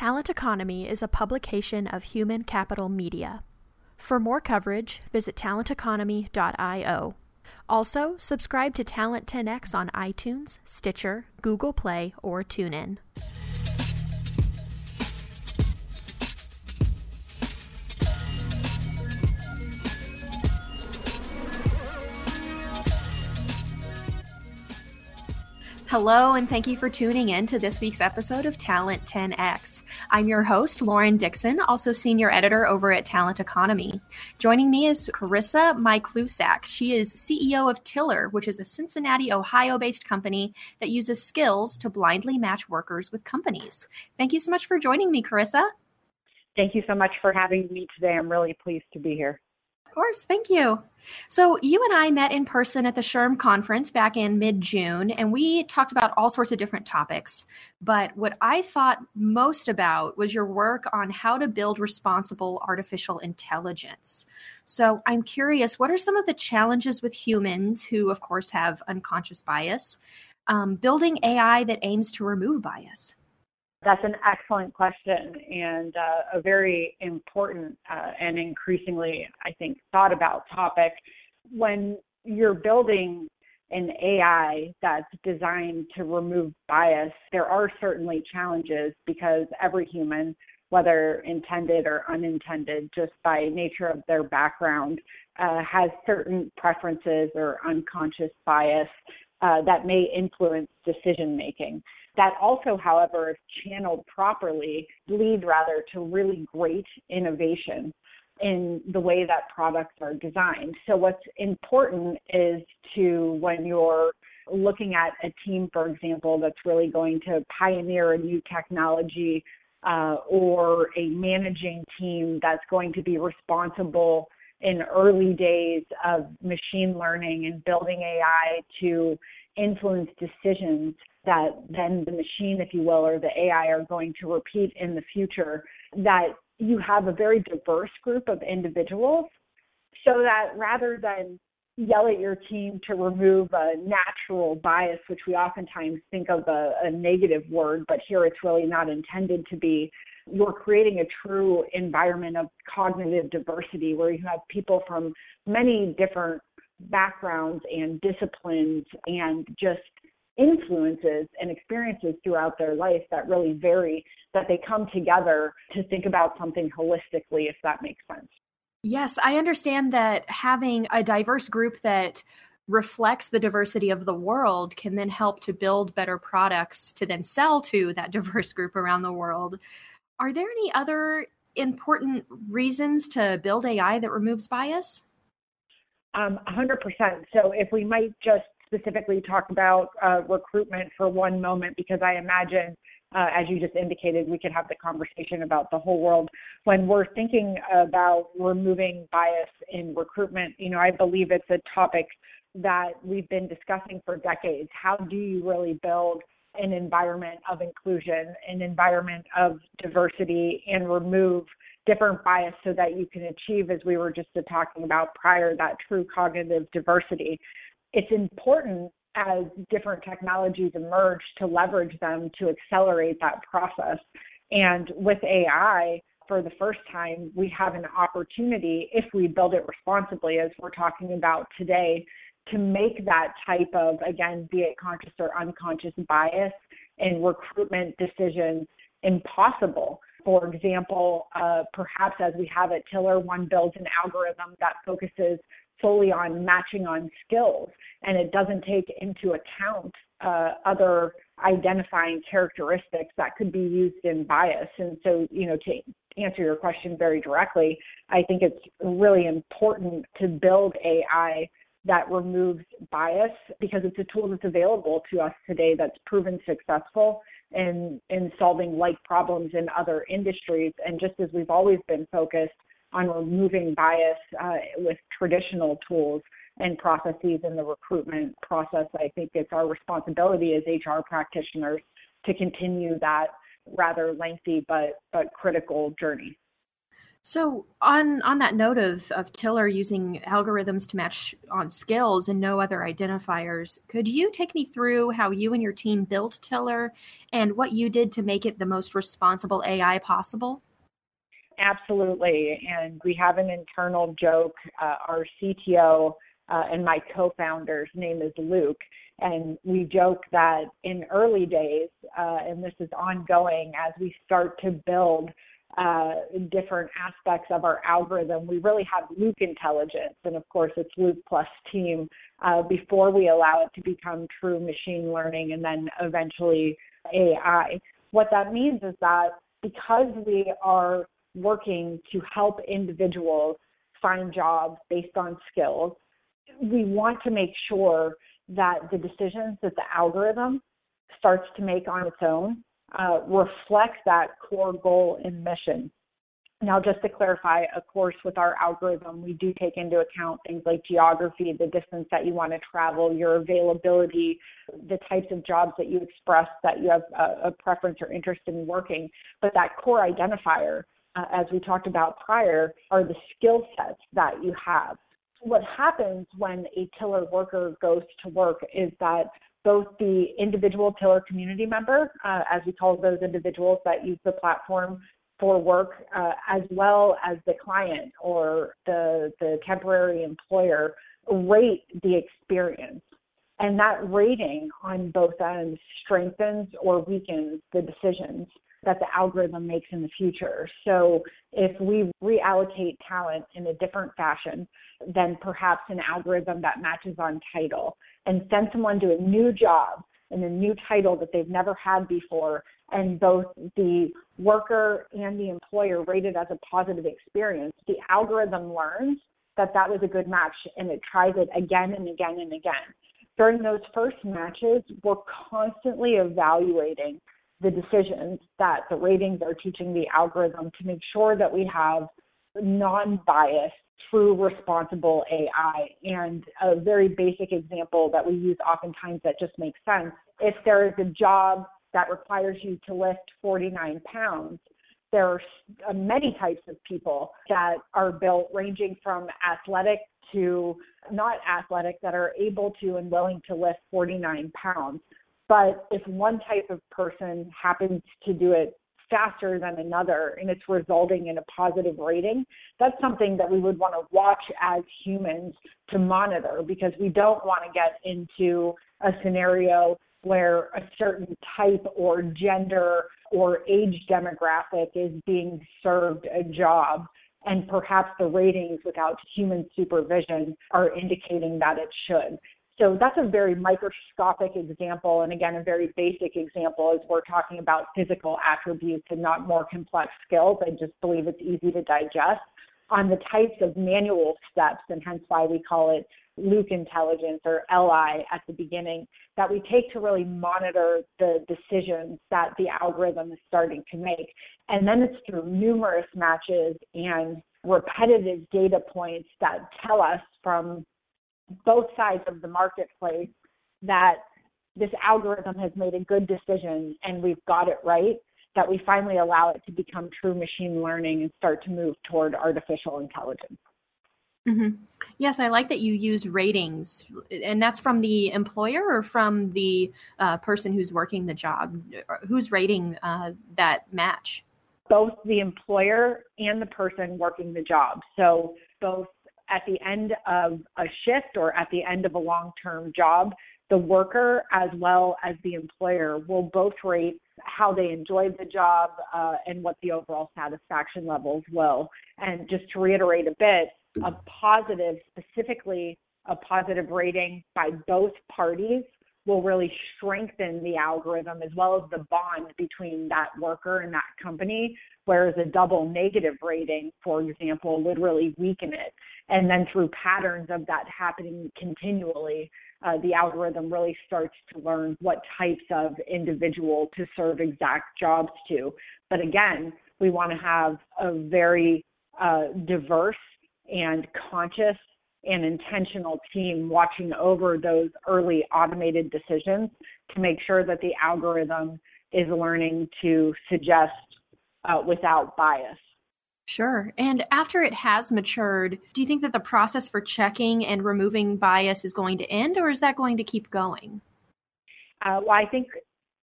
Talent Economy is a publication of Human Capital Media. For more coverage, visit talenteconomy.io. Also, subscribe to Talent 10X on iTunes, Stitcher, Google Play, or TuneIn. Hello, and thank you for tuning in to this week's episode of Talent 10X. I'm your host, Lauren Dixon, also senior editor over at Talent Economy. Joining me is Carisa Miklusak. She is CEO of Tilr, which is a Cincinnati, Ohio based company that uses skills to blindly match workers with companies. Thank you so much for joining me, Carisa. Thank you so much for having me today. I'm really pleased to be here. Of course, thank you. So, you and I met in person at the SHRM conference back in mid June, and we talked about all sorts of different topics. But what I thought most about was your work on how to build responsible artificial intelligence. So, I'm curious what are some of the challenges with humans who, of course, have unconscious bias, um, building AI that aims to remove bias? That's an excellent question and uh, a very important uh, and increasingly, I think, thought about topic. When you're building an AI that's designed to remove bias, there are certainly challenges because every human, whether intended or unintended, just by nature of their background, uh, has certain preferences or unconscious bias uh, that may influence decision making that also, however, if channeled properly, lead rather to really great innovation in the way that products are designed. So, what's important is to, when you're looking at a team, for example, that's really going to pioneer a new technology uh, or a managing team that's going to be responsible in early days of machine learning and building AI to influence decisions that then the machine, if you will, or the AI are going to repeat in the future, that you have a very diverse group of individuals so that rather than yell at your team to remove a natural bias, which we oftentimes think of a, a negative word, but here it's really not intended to be, you're creating a true environment of cognitive diversity where you have people from many different backgrounds and disciplines and just influences and experiences throughout their life that really vary that they come together to think about something holistically if that makes sense. Yes i understand that having a diverse group that reflects the diversity of the world can then help to build better products to then sell to that diverse group around the world. Are there any other important reasons to build ai that removes bias? Um, 100%. So if we might just specifically talk about uh, recruitment for one moment, because I imagine, uh, as you just indicated, we could have the conversation about the whole world. When we're thinking about removing bias in recruitment, you know, I believe it's a topic that we've been discussing for decades. How do you really build an environment of inclusion, an environment of diversity, and remove different bias so that you can achieve, as we were just talking about prior, that true cognitive diversity. It's important as different technologies emerge to leverage them to accelerate that process. And with AI, for the first time, we have an opportunity, if we build it responsibly, as we're talking about today, to make that type of, again, be it conscious or unconscious bias in recruitment decisions impossible. For example, uh, perhaps as we have at Tilr, one builds an algorithm that focuses solely on matching on skills and it doesn't take into account uh, other identifying characteristics that could be used in bias. And so, you know, to answer your question very directly, I think it's really important to build AI that removes bias because it's a tool that's available to us today that's proven successful in in solving like problems in other industries and just as we've always been focused on removing bias uh, with traditional tools and processes in the recruitment process i think it's our responsibility as hr practitioners to continue that rather lengthy but but critical journey So on on that note of of Tilr using algorithms to match on skills and no other identifiers, could you take me through how you and your team built Tilr and what you did to make it the most responsible AI possible? Absolutely, and we have an internal joke. Uh, our CTO uh, and my co-founder's name is Luke, and we joke that in early days, uh, and this is ongoing as we start to build uh, different aspects of our algorithm. We really have Luke intelligence, and of course, it's Luke plus team uh, before we allow it to become true machine learning and then eventually AI. What that means is that because we are working to help individuals find jobs based on skills, we want to make sure that the decisions that the algorithm starts to make on its own uh, reflect that core goal and mission. Now, just to clarify, of course, with our algorithm, we do take into account things like geography, the distance that you want to travel, your availability, the types of jobs that you express that you have a, a preference or interest in working. But that core identifier, uh, as we talked about prior, are the skill sets that you have. What happens when a Tilr worker goes to work is that both the individual Tilr community member, uh, as we call those individuals that use the platform for work, uh, as well as the client or the, the temporary employer, rate the experience. And that rating on both ends strengthens or weakens the decisions that the algorithm makes in the future. So if we reallocate talent in a different fashion than perhaps an algorithm that matches on title and send someone to a new job and a new title that they've never had before and both the worker and the employer rate it as a positive experience, the algorithm learns that that was a good match and it tries it again and again and again. During those first matches, we're constantly evaluating the decisions that the ratings are teaching the algorithm to make sure that we have non-biased, true responsible AI. And a very basic example that we use oftentimes that just makes sense. If there is a job that requires you to lift 49 pounds, there are uh, many types of people that are built ranging from athletic to not athletic that are able to and willing to lift 49 pounds. But if one type of person happens to do it faster than another and it's resulting in a positive rating, that's something that we would want to watch as humans to monitor because we don't want to get into a scenario where a certain type or gender or age demographic is being served a job and perhaps the ratings without human supervision are indicating that it should. So that's a very microscopic example, and again, a very basic example as we're talking about physical attributes and not more complex skills. I just believe it's easy to digest. On the types of manual steps, and hence why we call it Luke intelligence or LI at the beginning, that we take to really monitor the decisions that the algorithm is starting to make. And then it's through numerous matches and repetitive data points that tell us from both sides of the marketplace that this algorithm has made a good decision and we've got it right, that we finally allow it to become true machine learning and start to move toward artificial intelligence. Mm-hmm. Yes, I like that you use ratings, and that's from the employer or from the uh, person who's working the job. Who's rating uh, that match? Both the employer and the person working the job. So both at the end of a shift or at the end of a long term job, the worker as well as the employer will both rate how they enjoyed the job uh, and what the overall satisfaction levels will. And just to reiterate a bit, a positive, specifically a positive rating by both parties will really strengthen the algorithm as well as the bond between that worker and that company, whereas a double negative rating, for example, would really weaken it. And then through patterns of that happening continually, uh, the algorithm really starts to learn what types of individual to serve exact jobs to. But again, we want to have a very uh, diverse and conscious and intentional team watching over those early automated decisions to make sure that the algorithm is learning to suggest uh, without bias. Sure. And after it has matured, do you think that the process for checking and removing bias is going to end, or is that going to keep going? Uh, well, I think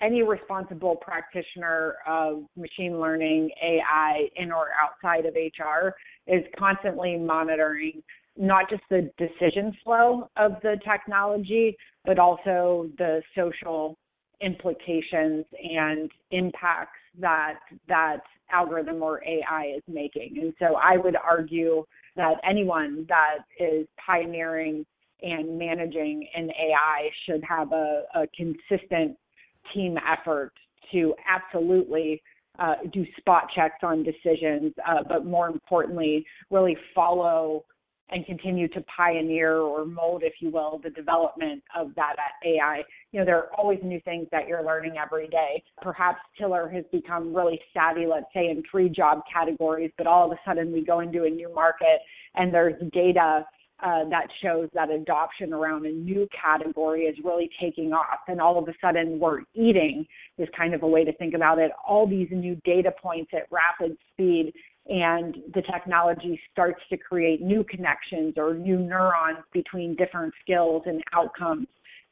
any responsible practitioner of machine learning, AI, in or outside of HR is constantly monitoring not just the decision flow of the technology, but also the social implications and impacts that that algorithm or AI is making. And so I would argue that anyone that is pioneering and managing an AI should have a, a consistent team effort to absolutely uh, do spot checks on decisions, uh, but more importantly, really follow and continue to pioneer or mold, if you will, the development of that AI. You know, there are always new things that you're learning every day. Perhaps Tilr has become really savvy, let's say, in three job categories, but all of a sudden we go into a new market and there's data uh, that shows that adoption around a new category is really taking off. And all of a sudden, we're eating is kind of a way to think about it. All these new data points at rapid speed and the technology starts to create new connections or new neurons between different skills and outcomes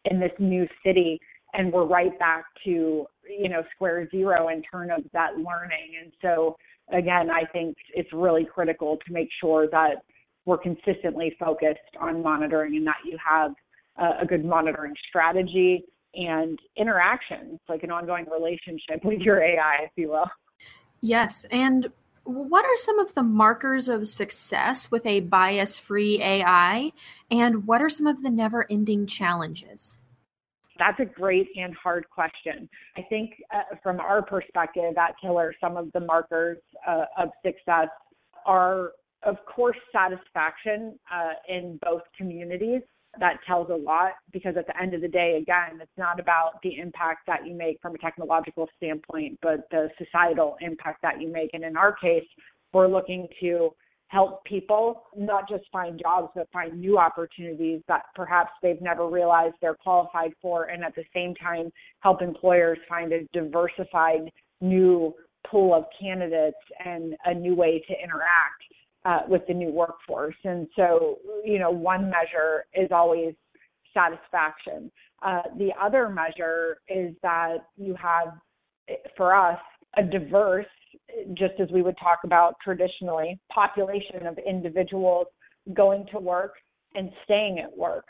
in this new city and we're right back to you know square zero in terms of that learning. And so again i think it's really critical to make sure that we're consistently focused on monitoring and that you have a, a good monitoring strategy and interactions like an ongoing relationship with your ai if you will. Yes and what are some of the markers of success with a bias free AI? And what are some of the never ending challenges? That's a great and hard question. I think uh, from our perspective at Tilr, some of the markers uh, of success are, of course, satisfaction uh, in both communities that tells a lot because at the end of the day, again, it's not about the impact that you make from a technological standpoint, but the societal impact that you make. And in our case, we're looking to help people not just find jobs, but find new opportunities that perhaps they've never realized they're qualified for. And at the same time, help employers find a diversified new pool of candidates and a new way to interact uh, with the new workforce. And so, you know, one measure is always satisfaction. Uh, the other measure is that you have, for us, a diverse, just as we would talk about traditionally, population of individuals going to work and staying at work.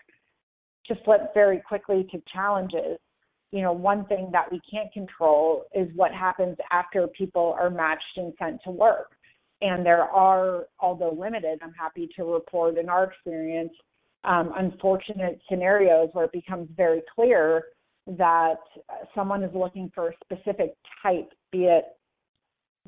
To flip very quickly to challenges, you know, one thing that we can't control is what happens after people are matched and sent to work. And there are, although limited, I'm happy to report in our experience, um, unfortunate scenarios where it becomes very clear that someone is looking for a specific type, be it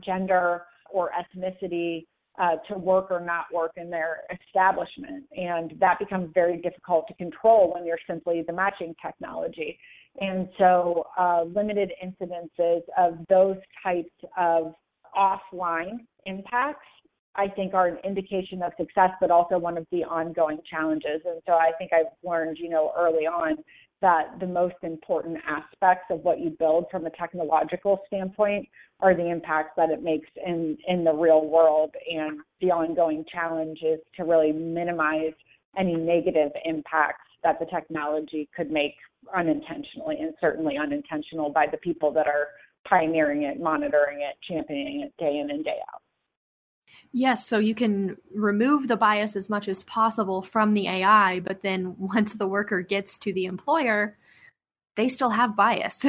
gender or ethnicity, uh, to work or not work in their establishment. And that becomes very difficult to control when you're simply the matching technology. And so, uh, limited incidences of those types of offline impacts, I think are an indication of success, but also one of the ongoing challenges. And so I think I've learned, you know, early on that the most important aspects of what you build from a technological standpoint are the impacts that it makes in, in the real world. And the ongoing challenge is to really minimize any negative impacts that the technology could make unintentionally and certainly unintentional by the people that are pioneering it, monitoring it, championing it day in and day out. Yes, so you can remove the bias as much as possible from the AI, but then once the worker gets to the employer, they still have bias.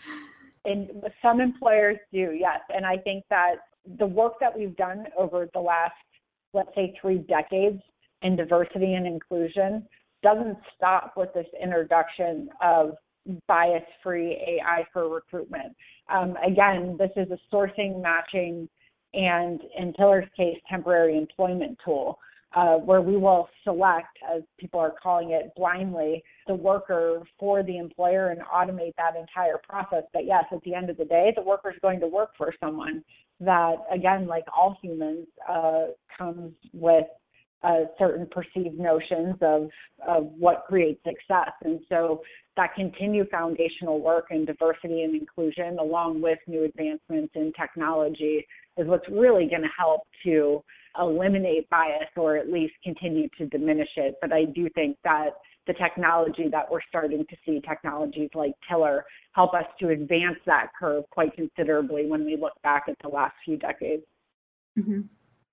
and some employers do, yes. And I think that the work that we've done over the last, let's say, three decades in diversity and inclusion doesn't stop with this introduction of bias free AI for recruitment. Um, again, this is a sourcing, matching, and in Tilr's case, temporary employment tool, uh, where we will select, as people are calling it blindly, the worker for the employer and automate that entire process. But yes, at the end of the day, the worker is going to work for someone that, again, like all humans, uh, comes with uh, certain perceived notions of, of what creates success. And so that continued foundational work in diversity and inclusion, along with new advancements in technology, is what's really going to help to eliminate bias or at least continue to diminish it. But I do think that the technology that we're starting to see, technologies like Tilr, help us to advance that curve quite considerably when we look back at the last few decades. Mm-hmm.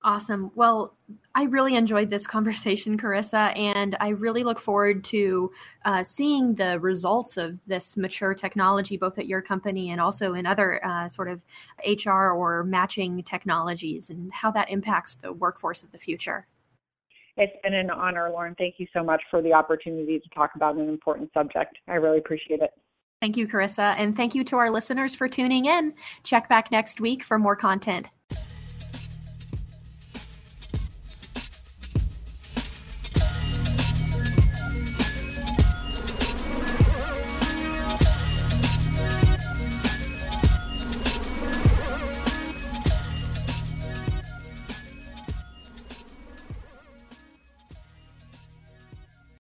Awesome. Well, I really enjoyed this conversation, Carisa, and I really look forward to uh, seeing the results of this mature technology, both at your company and also in other uh, sort of HR or matching technologies, and how that impacts the workforce of the future. It's been an honor, Lauren. Thank you so much for the opportunity to talk about an important subject. I really appreciate it. Thank you, Carisa. And thank you to our listeners for tuning in. Check back next week for more content.